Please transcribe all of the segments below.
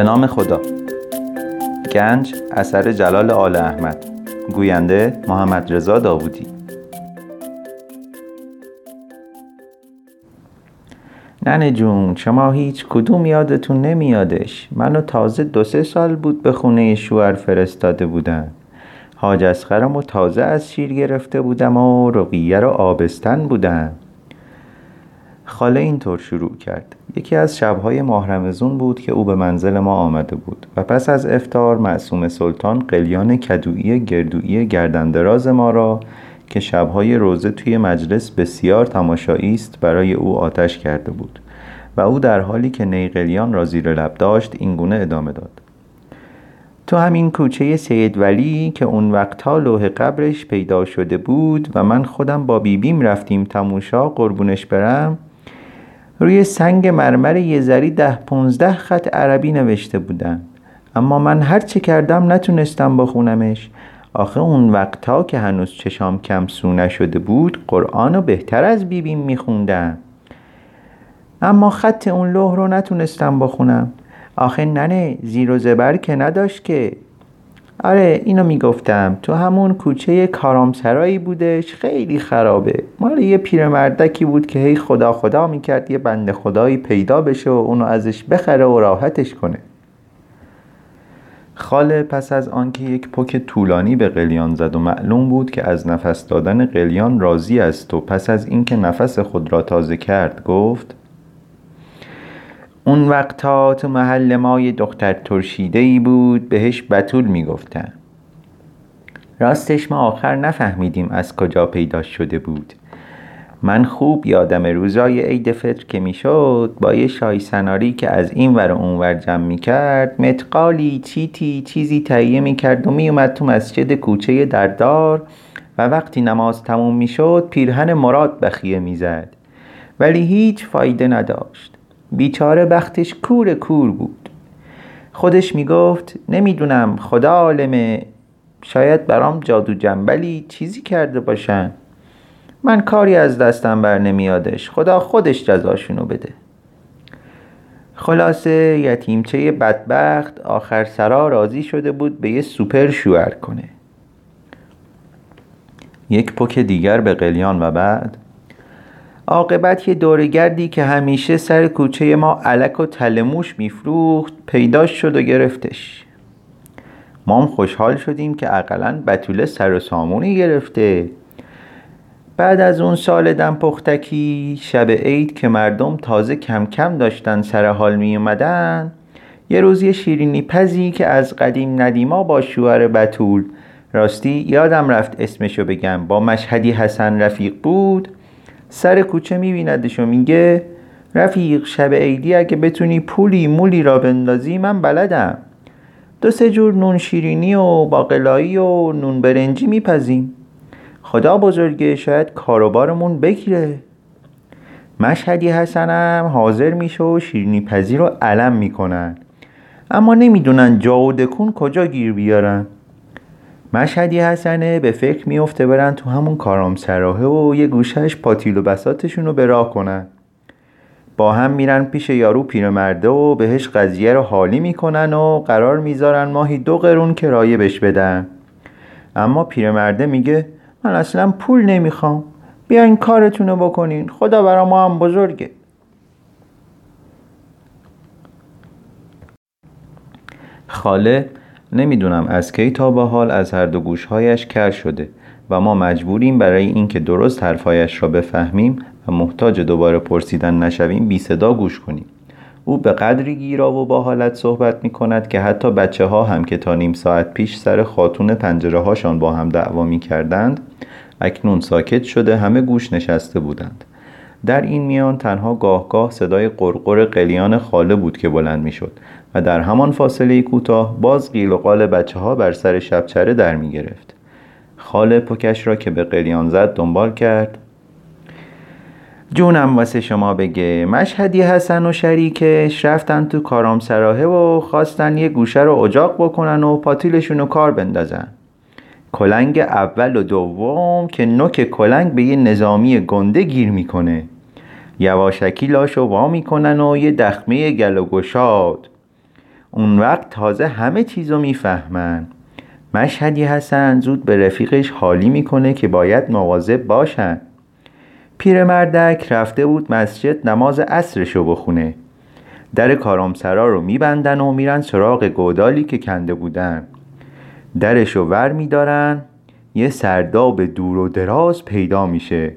به نام خدا. گنج اثر جلال آل احمد. گوینده محمد رضا داوودی. ننه جون شما هیچ کدوم یادتون نمیادش. منو تازه دو سه سال بود به خونه شوهر فرستاده بودن. حاج اسخرم و تازه از شیر گرفته بودم و رقیه رو آبستن بودم خاله اینطور شروع کرد. یکی از شبهای ماه رمزون بود که او به منزل ما آمده بود و پس از افتار معصوم سلطان قلیان کدویی گردویی گردندراز ما را که شبهای روزه توی مجلس بسیار تماشایی است برای او آتش کرده بود و او در حالی که نیقلیان را زیر لب داشت اینگونه ادامه داد. تو همین کوچه سید ولی که اون وقتها لوح قبرش پیدا شده بود و من خودم با بیبیم رفتیم تموشا قربونش برم روی سنگ مرمر یه زری ده پونزده خط عربی نوشته بودن. اما من هر چه کردم نتونستم بخونمش. آخه اون وقتا که هنوز چشام کم سو نشده بود قرآن رو بهتر از بیبیم میخوندم اما خط اون لوح رو نتونستم بخونم. آخه ننه زیر و زبر که نداشت که آره اینو می‌گفتم. تو همون کوچه کارامسرایی بودش خیلی خرابه. مال یه پیرمردکی بود که هی خدا خدا می‌کرد یه بند خدایی پیدا بشه و اونو ازش بخره و راحتش کنه. خاله پس از آنکه یک پک طولانی به قلیان زد و معلوم بود که از نفس دادن قلیان راضی است و پس از اینکه نفس خود را تازه کرد گفت اون وقتا تو محل ما یه دختر ترشیده ای بود بهش بتول می‌گفتن. راستش ما آخر نفهمیدیم از کجا پیدا شده بود. من خوب یادم روزای عید فطر که می‌شد با یه شای سناری که از این ور اون ور جمع می‌کرد متقالی چیتی چیزی تهیه می‌کرد و میومد تو مسجد کوچه دردار و وقتی نماز تموم می‌شد پیرهن مراد بخیه می‌زد. ولی هیچ فایده نداشت. بیچاره بختش کور کور بود. خودش می‌گفت نمی‌دونم خدا عالمه شاید برام جادو جنبلی چیزی کرده باشن. من کاری از دستم بر نمیادش خدا خودش جزاشونو بده. خلاصه یتیمچه بدبخت آخر سرا راضی شده بود به یه سوپر شوهر کنه. یک پک دیگر به قلیان و بعد عاقبت یه دورگردی که همیشه سر کوچه ما علک و تلموش میفروخت پیداش شد و گرفتش. ما هم خوشحال شدیم که اقلا بطوله سر و سامونی گرفته. بعد از اون سال دم پختکی شب عید که مردم تازه کم کم داشتن سر حال می اومدن یه روز یه شیرینی پزی که از قدیم ندیما با شوهر بتول راستی یادم رفت اسمشو بگم با مشهدی حسن رفیق بود. سر کوچه میبیندش و میگه رفیق شب عیدی اگه بتونی پولی مولی را بندازی من بلدم. دو سه جور نون شیرینی و باقلایی و نون برنجی میپزیم. خدا بزرگه شاید کاروبارمون بگیره. مشهدی حسنم حاضر میشه و شیرینی پذیر رو علم می‌کنن. اما نمی‌دونن جا و کجا گیر بیارن. مشهدی حسنه به فکر میفته برن تو همون کارام سراحه و یه گوشش پاتیل و بساتشون رو به راه کنن. با هم میرن پیش یارو پیرمرده و بهش قضیه رو حالی می‌کنن و قرار می‌ذارن ماهی دو قرون کرایه بش بدن. اما پیرمرده میگه من اصلا پول نمی‌خوام. بیاین کارتون رو بکنین. خدا برا ما هم بزرگه. خاله نمی‌دونم از کی تا به حال از هر دو گوشهایش کر شده و ما مجبوریم برای اینکه درست حرفایش را بفهمیم و محتاج دوباره پرسیدن نشویم بی صدا گوش کنیم. او به قدری گیرا و با حالت صحبت می کند که حتی بچه ها هم که تا نیم ساعت پیش سر خاتون پنجره هاشان با هم دعوا می کردند اکنون ساکت شده همه گوش نشسته بودند. در این میان تنها گاه گاه صدای قرقر قلیان خاله بود که بلند می شد و در همان فاصله کوتاه باز قیل و قال بچه ها بر سر شبچره در می گرفت. خاله پکش را که به قلیان زد دنبال کرد. جونم واسه شما بگه. مشهدی حسن و شریکش رفتن تو کارام سراحه و خواستن یه گوشه رو اجاق بکنن و پاتیلشون رو کار بندازن. کلنگ اول و دوم که نوک کلنگ به یه نظامی گنده گیر می‌کنه. یواشکی لاشو وا می‌کنن و یه دخمه گل و گشاد. اون وقت تازه همه چیزو می‌فهمن. مشهدی حسن زود به رفیقش حالی می‌کنه که باید مواظب باشن. پیرمردک رفته بود مسجد نماز عصرشو بخونه. در کارامسرا رو میبندن و میرن سراغ گودالی که کنده بودن. درشو ور میدارن یه سرداب دور و دراز پیدا میشه.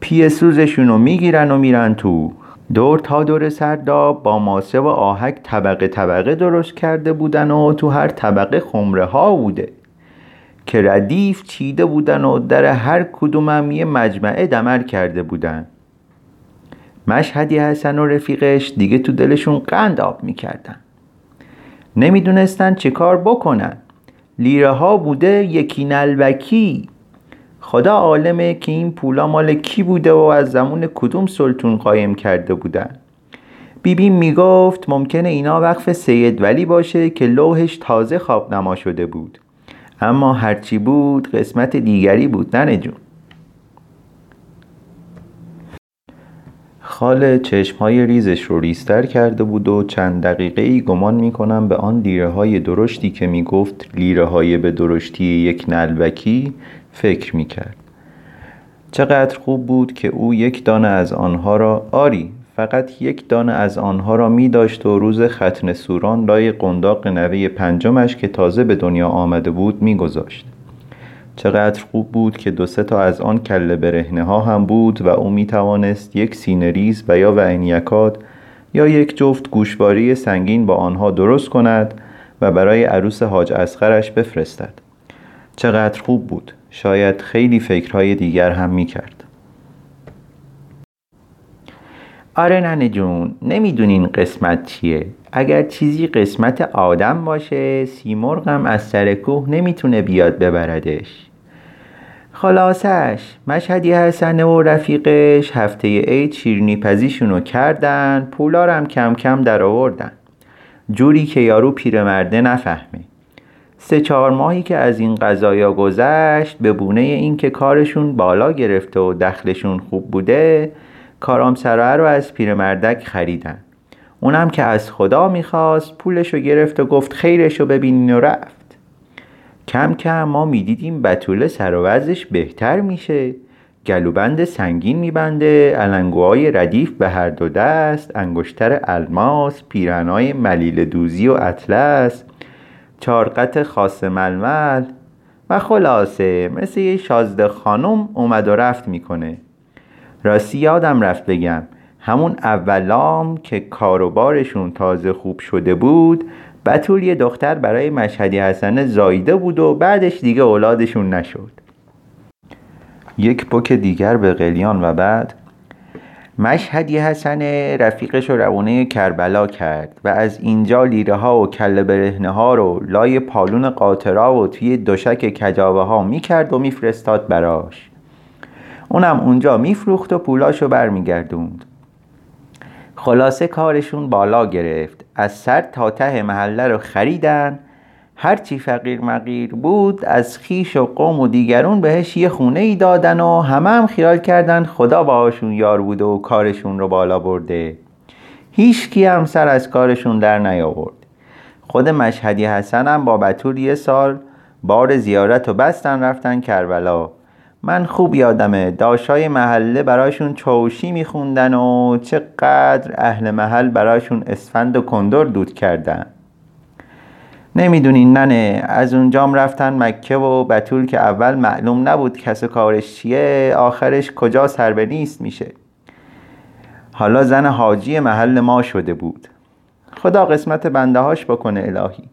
پیه سوزشون رو می‌گیرن و میرن تو. دور تا دور سرداب با ماسه و آهک طبقه طبقه درست کرده بودن و تو هر طبقه خمره ها بوده. که ردیف چیده بودن و در هر کدوم یه مجمعه دمر کرده بودن. مشهدی حسن و رفیقش دیگه تو دلشون قند آب می‌کردن. نمی‌دونستن چه کار بکنن. لیره ها بوده یکی نلبکی خدا عالمه که این پولا مال کی بوده و از زمان کدوم سلطون قایم کرده بودن. بیبی می‌گفت ممکنه اینا وقف سید ولی باشه که لوحش تازه خواب نما شده بود. اما هرچی بود قسمت دیگری بود ننه جون خاله چشمهای ریزش رو ریستر کرده بود و چند دقیقه ای گمان می‌کنم به آن لیره های درشتی که می‌گفت لیره های به درشتی یک نلبکی فکر می‌کرد چقدر خوب بود که او یک دانه از آنها را آری فقط یک دانه از آنها را می داشت و روز ختن سوران لای قنداق نوه پنجمش که تازه به دنیا آمده بود می گذاشت. چقدر خوب بود که دو سه تا از آن کله برهنه ها هم بود و او می توانست یک سینه ریز و یا ونیکات یا یک جفت گوشواری سنگین با آنها درست کند و برای عروس حاج اسخرش بفرستد. چقدر خوب بود. شاید خیلی فکرهای دیگر هم می کرد. آره ننه جون نمی‌دونین قسمت چیه اگر چیزی قسمت آدم باشه سیمرغم از سر کوه نمی‌تونه بیاد ببردش. خلاصش مشهدی حسنه و رفیقش هفته عید شیرنی پزیشونو کردن پولارم کم کم در آوردن. جوری که یارو پیرمرده نفهمه. سه چهار ماهی که از این قضایا گذشت به بونه این که کارشون بالا گرفته و دخلشون خوب بوده کارام سراه رو از پیرمردک خریدن. اونم که از خدا می‌خواست پولشو گرفت و گفت خیرشو ببینین و رفت. کم کم ما می‌دیدیم بطوله سر و بهتر میشه. گلوبند سنگین میبنده علنگوهای ردیف به هر دو دست انگشتر الماس پیرنای ملیل دوزی و اطلس چارقت خاص ململ و خلاصه مثل یه شازده خانم اومد و رفت می‌کنه. راستی یادم رفت بگم همون اولام که کاروبارشون تازه خوب شده بود بطول یه دختر برای مشهدی حسنه زایده بود و بعدش دیگه اولادشون نشد. یک بک دیگر به قلیان و بعد. مشهدی حسن رفیقش رو روانه کربلا کرد و از اینجا لیره ها و کل برهنه ها رو لای پالون قاطرا و توی دوشک کجاوه ها می‌کرد و میفرستاد براش. اونم اونجا میفروخت و پولاشو برمیگردوند. خلاصه کارشون بالا گرفت. از سر تا ته محله رو خریدن. هرچی فقیر مقیر بود از خیش و قوم و دیگرون بهش یه خونه ای دادن و همه هم خیال کردن خدا باهاشون یار بوده و کارشون رو بالا برده. هیچ کی هم سر از کارشون در نیاورد. خود مشهدی حسن هم با بطور یه سال بار زیارت و بستن رفتن کربلا. من خوب یادمه. داشای محله براشون چاوشی میخوندن و چقدر اهل محل براشون اسفند و کندر دود کردن. نمی‌دونین ننه از اونجام رفتن مکه و بطول که اول معلوم نبود کس کارش چیه آخرش کجا سر به نیست میشه. حالا زن حاجی محل ما شده بود. خدا قسمت بنده هاش بکنه الهی.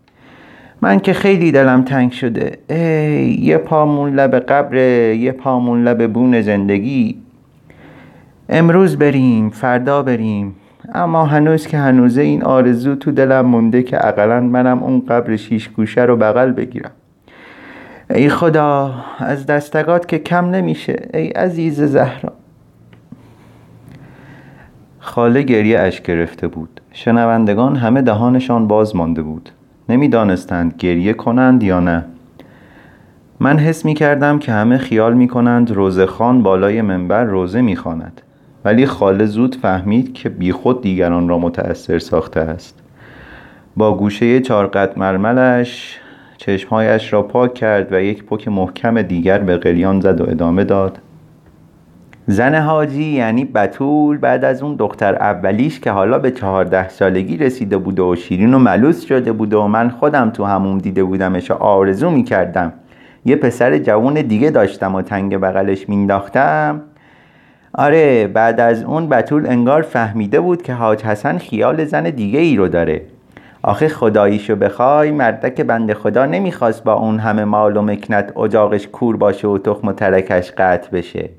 من که خیلی دلم تنگ شده. ای یه پامون لب قبر یه پامون لب بون زندگی. امروز بریم فردا بریم. اما هنوز که هنوزه این آرزو تو دلم مونده که اقلا منم اون قبر شیش گوشه رو بغل بگیرم. ای خدا از دستگات که کم نمیشه. ای عزیز زهرا. خاله گریه اش گرفته بود. شنوندگان همه دهانشان باز مانده بود. نمی‌دانستند گریه کنند یا نه من حس می کردم که همه خیال می کنند روزخان بالای منبر روزه می خاند. ولی خاله زود فهمید که بیخود دیگران را متأثر ساخته است با گوشه چارقد مرملش چشمهایش را پاک کرد و یک پک محکم دیگر به قلیان زد و ادامه داد زن حاجی یعنی بتول بعد از اون دختر اولیش که حالا به چهارده سالگی رسیده بوده و شیرین و ملوس شده بوده و من خودم تو همون دیده بودمش و آرزو می‌کردم. یه پسر جوون دیگه داشتم و تنگ بغلش مینداختم آره بعد از اون بتول انگار فهمیده بود که حاج حسن خیال زن دیگه ای رو داره. آخه خداییشو بخوای مردک بند خدا نمی‌خواست با اون همه مال و مکنت اجاقش کور باشه و تخم و ترکش قطع بشه.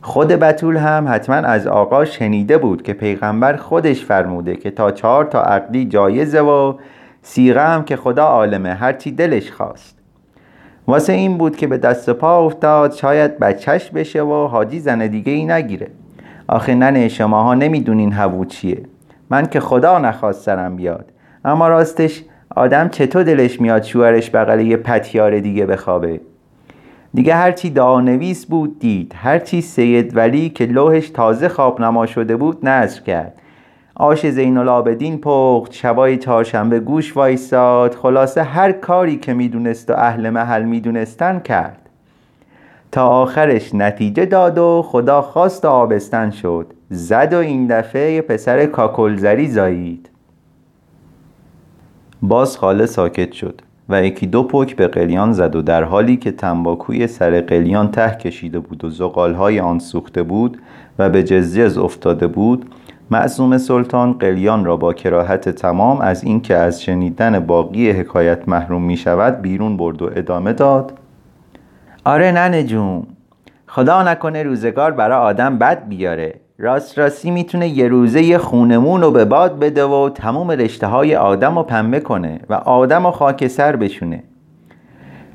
خود بتول هم حتما از آقا شنیده بود که پیغمبر خودش فرموده که تا چهار تا عقدی جایزه و سیغه هم که خدا عالمه هرچی دلش خواست. واسه این بود که به دست پا افتاد شاید بچهش بشه و حاجی زن دیگه ای نگیره. آخه ننه شماها نمی‌دونین هوو چیه. من که خدا نخواست سرم بیاد. اما راستش آدم چطور دلش میاد شوهرش بغل یه پتیار دیگه بخوابه؟ دیگه هرچی دعانویس بود دید هرچی سید ولی که لوحش تازه خواب نما شده بود نظر کرد. آش زین العابدین پخت شبای چهارشنبه گوش وایساد خلاصه هر کاری که می‌دونست و اهل محل می‌دونستن کرد. تا آخرش نتیجه داد و خدا خواست و آبستن شد. زد و این دفعه پسر کاکلزری زایید. باز خاله ساکت شد. و یکی دو پک به قلیان زد و در حالی که تنباکوی سر قلیان ته کشیده بود و زغالهای آن سوخته بود و به جزجز افتاده بود معصوم سلطان قلیان را با کراهت تمام از اینکه از شنیدن باقی حکایت محروم می شود بیرون برد و ادامه داد آره ننه جون خدا نکنه روزگار برای آدم بد بیاره. راست راستی می‌تونه یه روزه خونمون رو به باد بده و تموم رشته های آدم رو پنبه کنه و آدم رو خاک سر بشونه.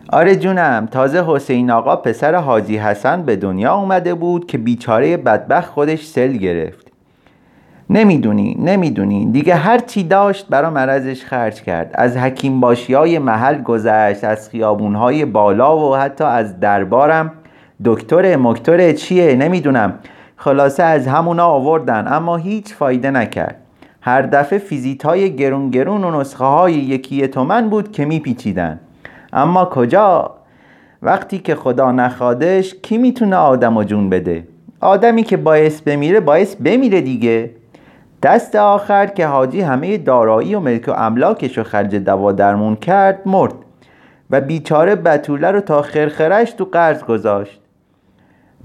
آره جونم تازه حسین آقا پسر حاجی حسن به دنیا اومده بود که بیچاره بدبخت خودش سل گرفت. نمی‌دونی نمی‌دونی دیگه هر چی داشت برا مرضش خرج کرد. از حکیم باشی های محل گذشت از خیابون های بالا و حتی از دربارم. دکتر مکتر چیه؟ نمی‌دونم. خلاصه از همونا آوردن اما هیچ فایده نکرد. هر دفعه فیزیت های گرون گرون و نسخه های یکی تومن بود که میپیچیدن. اما کجا؟ وقتی که خدا نخوادش کی می‌تونه آدم و جون بده؟ آدمی که باعث بمیره باعث بمیره دیگه. دست آخر که حاجی همه دارایی و ملک و املاکش رو خرج دوا درمون کرد مرد. و بیچاره بتوله رو تا خرخرش تو قرض گذاشت.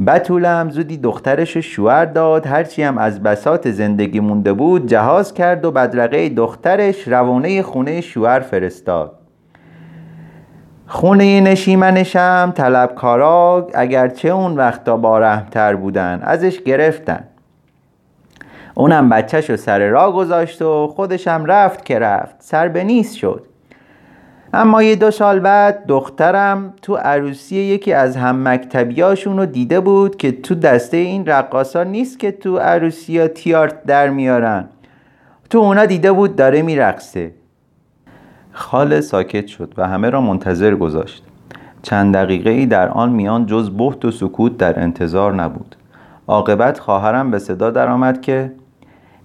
بتوله هم زودی دخترش شوهر داد. هرچی هم از بسات زندگی مونده بود جهاز کرد و بدرقه دخترش روانه خونه شوهر فرستاد. خونه نشیمنش هم طلبکارا اگرچه اون وقتا با رحمتر بودن ازش گرفتن. اونم بچهش رو سر راه گذاشت و خودشم رفت که رفت. سر به نیست شد. اما یه دو سال بعد دخترم تو عروسی یکی از هم مکتبیاشون رو دیده بود که تو دسته این رقاصا نیست که تو عروسی ها تیارت در میارن. تو اونا دیده بود داره میرقصه. خاله ساکت شد و همه را منتظر گذاشت. چند دقیقه ای در آن میان جز بحت و سکوت در انتظار نبود. عاقبت خواهرم به صدا درآمد که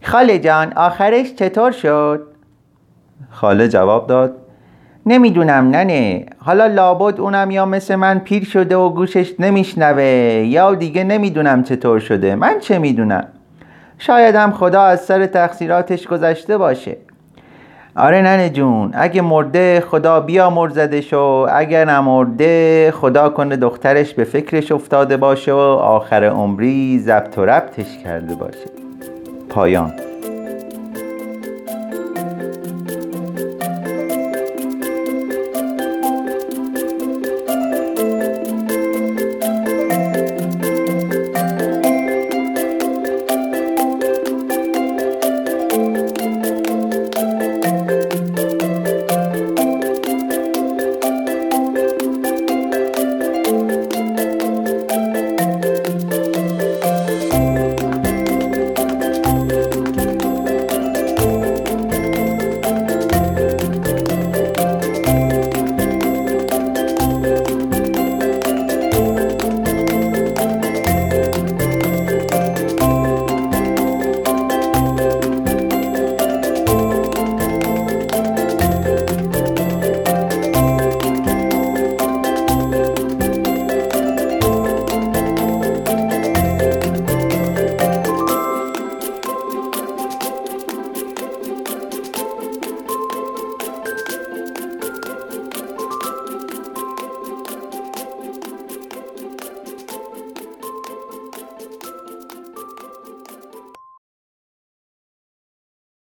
خاله جان آخرش چطور شد؟ خاله جواب داد نمی‌دونم ننه. حالا لابد اونم یا مثل من پیر شده و گوشش نمیشنوه یا دیگه نمی‌دونم چطور شده. من چه می‌دونم؟ شاید هم خدا از سر تقصیراتش گذشته باشه. آره ننه جون اگه مرده خدا بیا مرزدش و اگر نمرده خدا کنه دخترش به فکرش افتاده باشه و آخر عمری زبط و ربطش کرده باشه. پایان.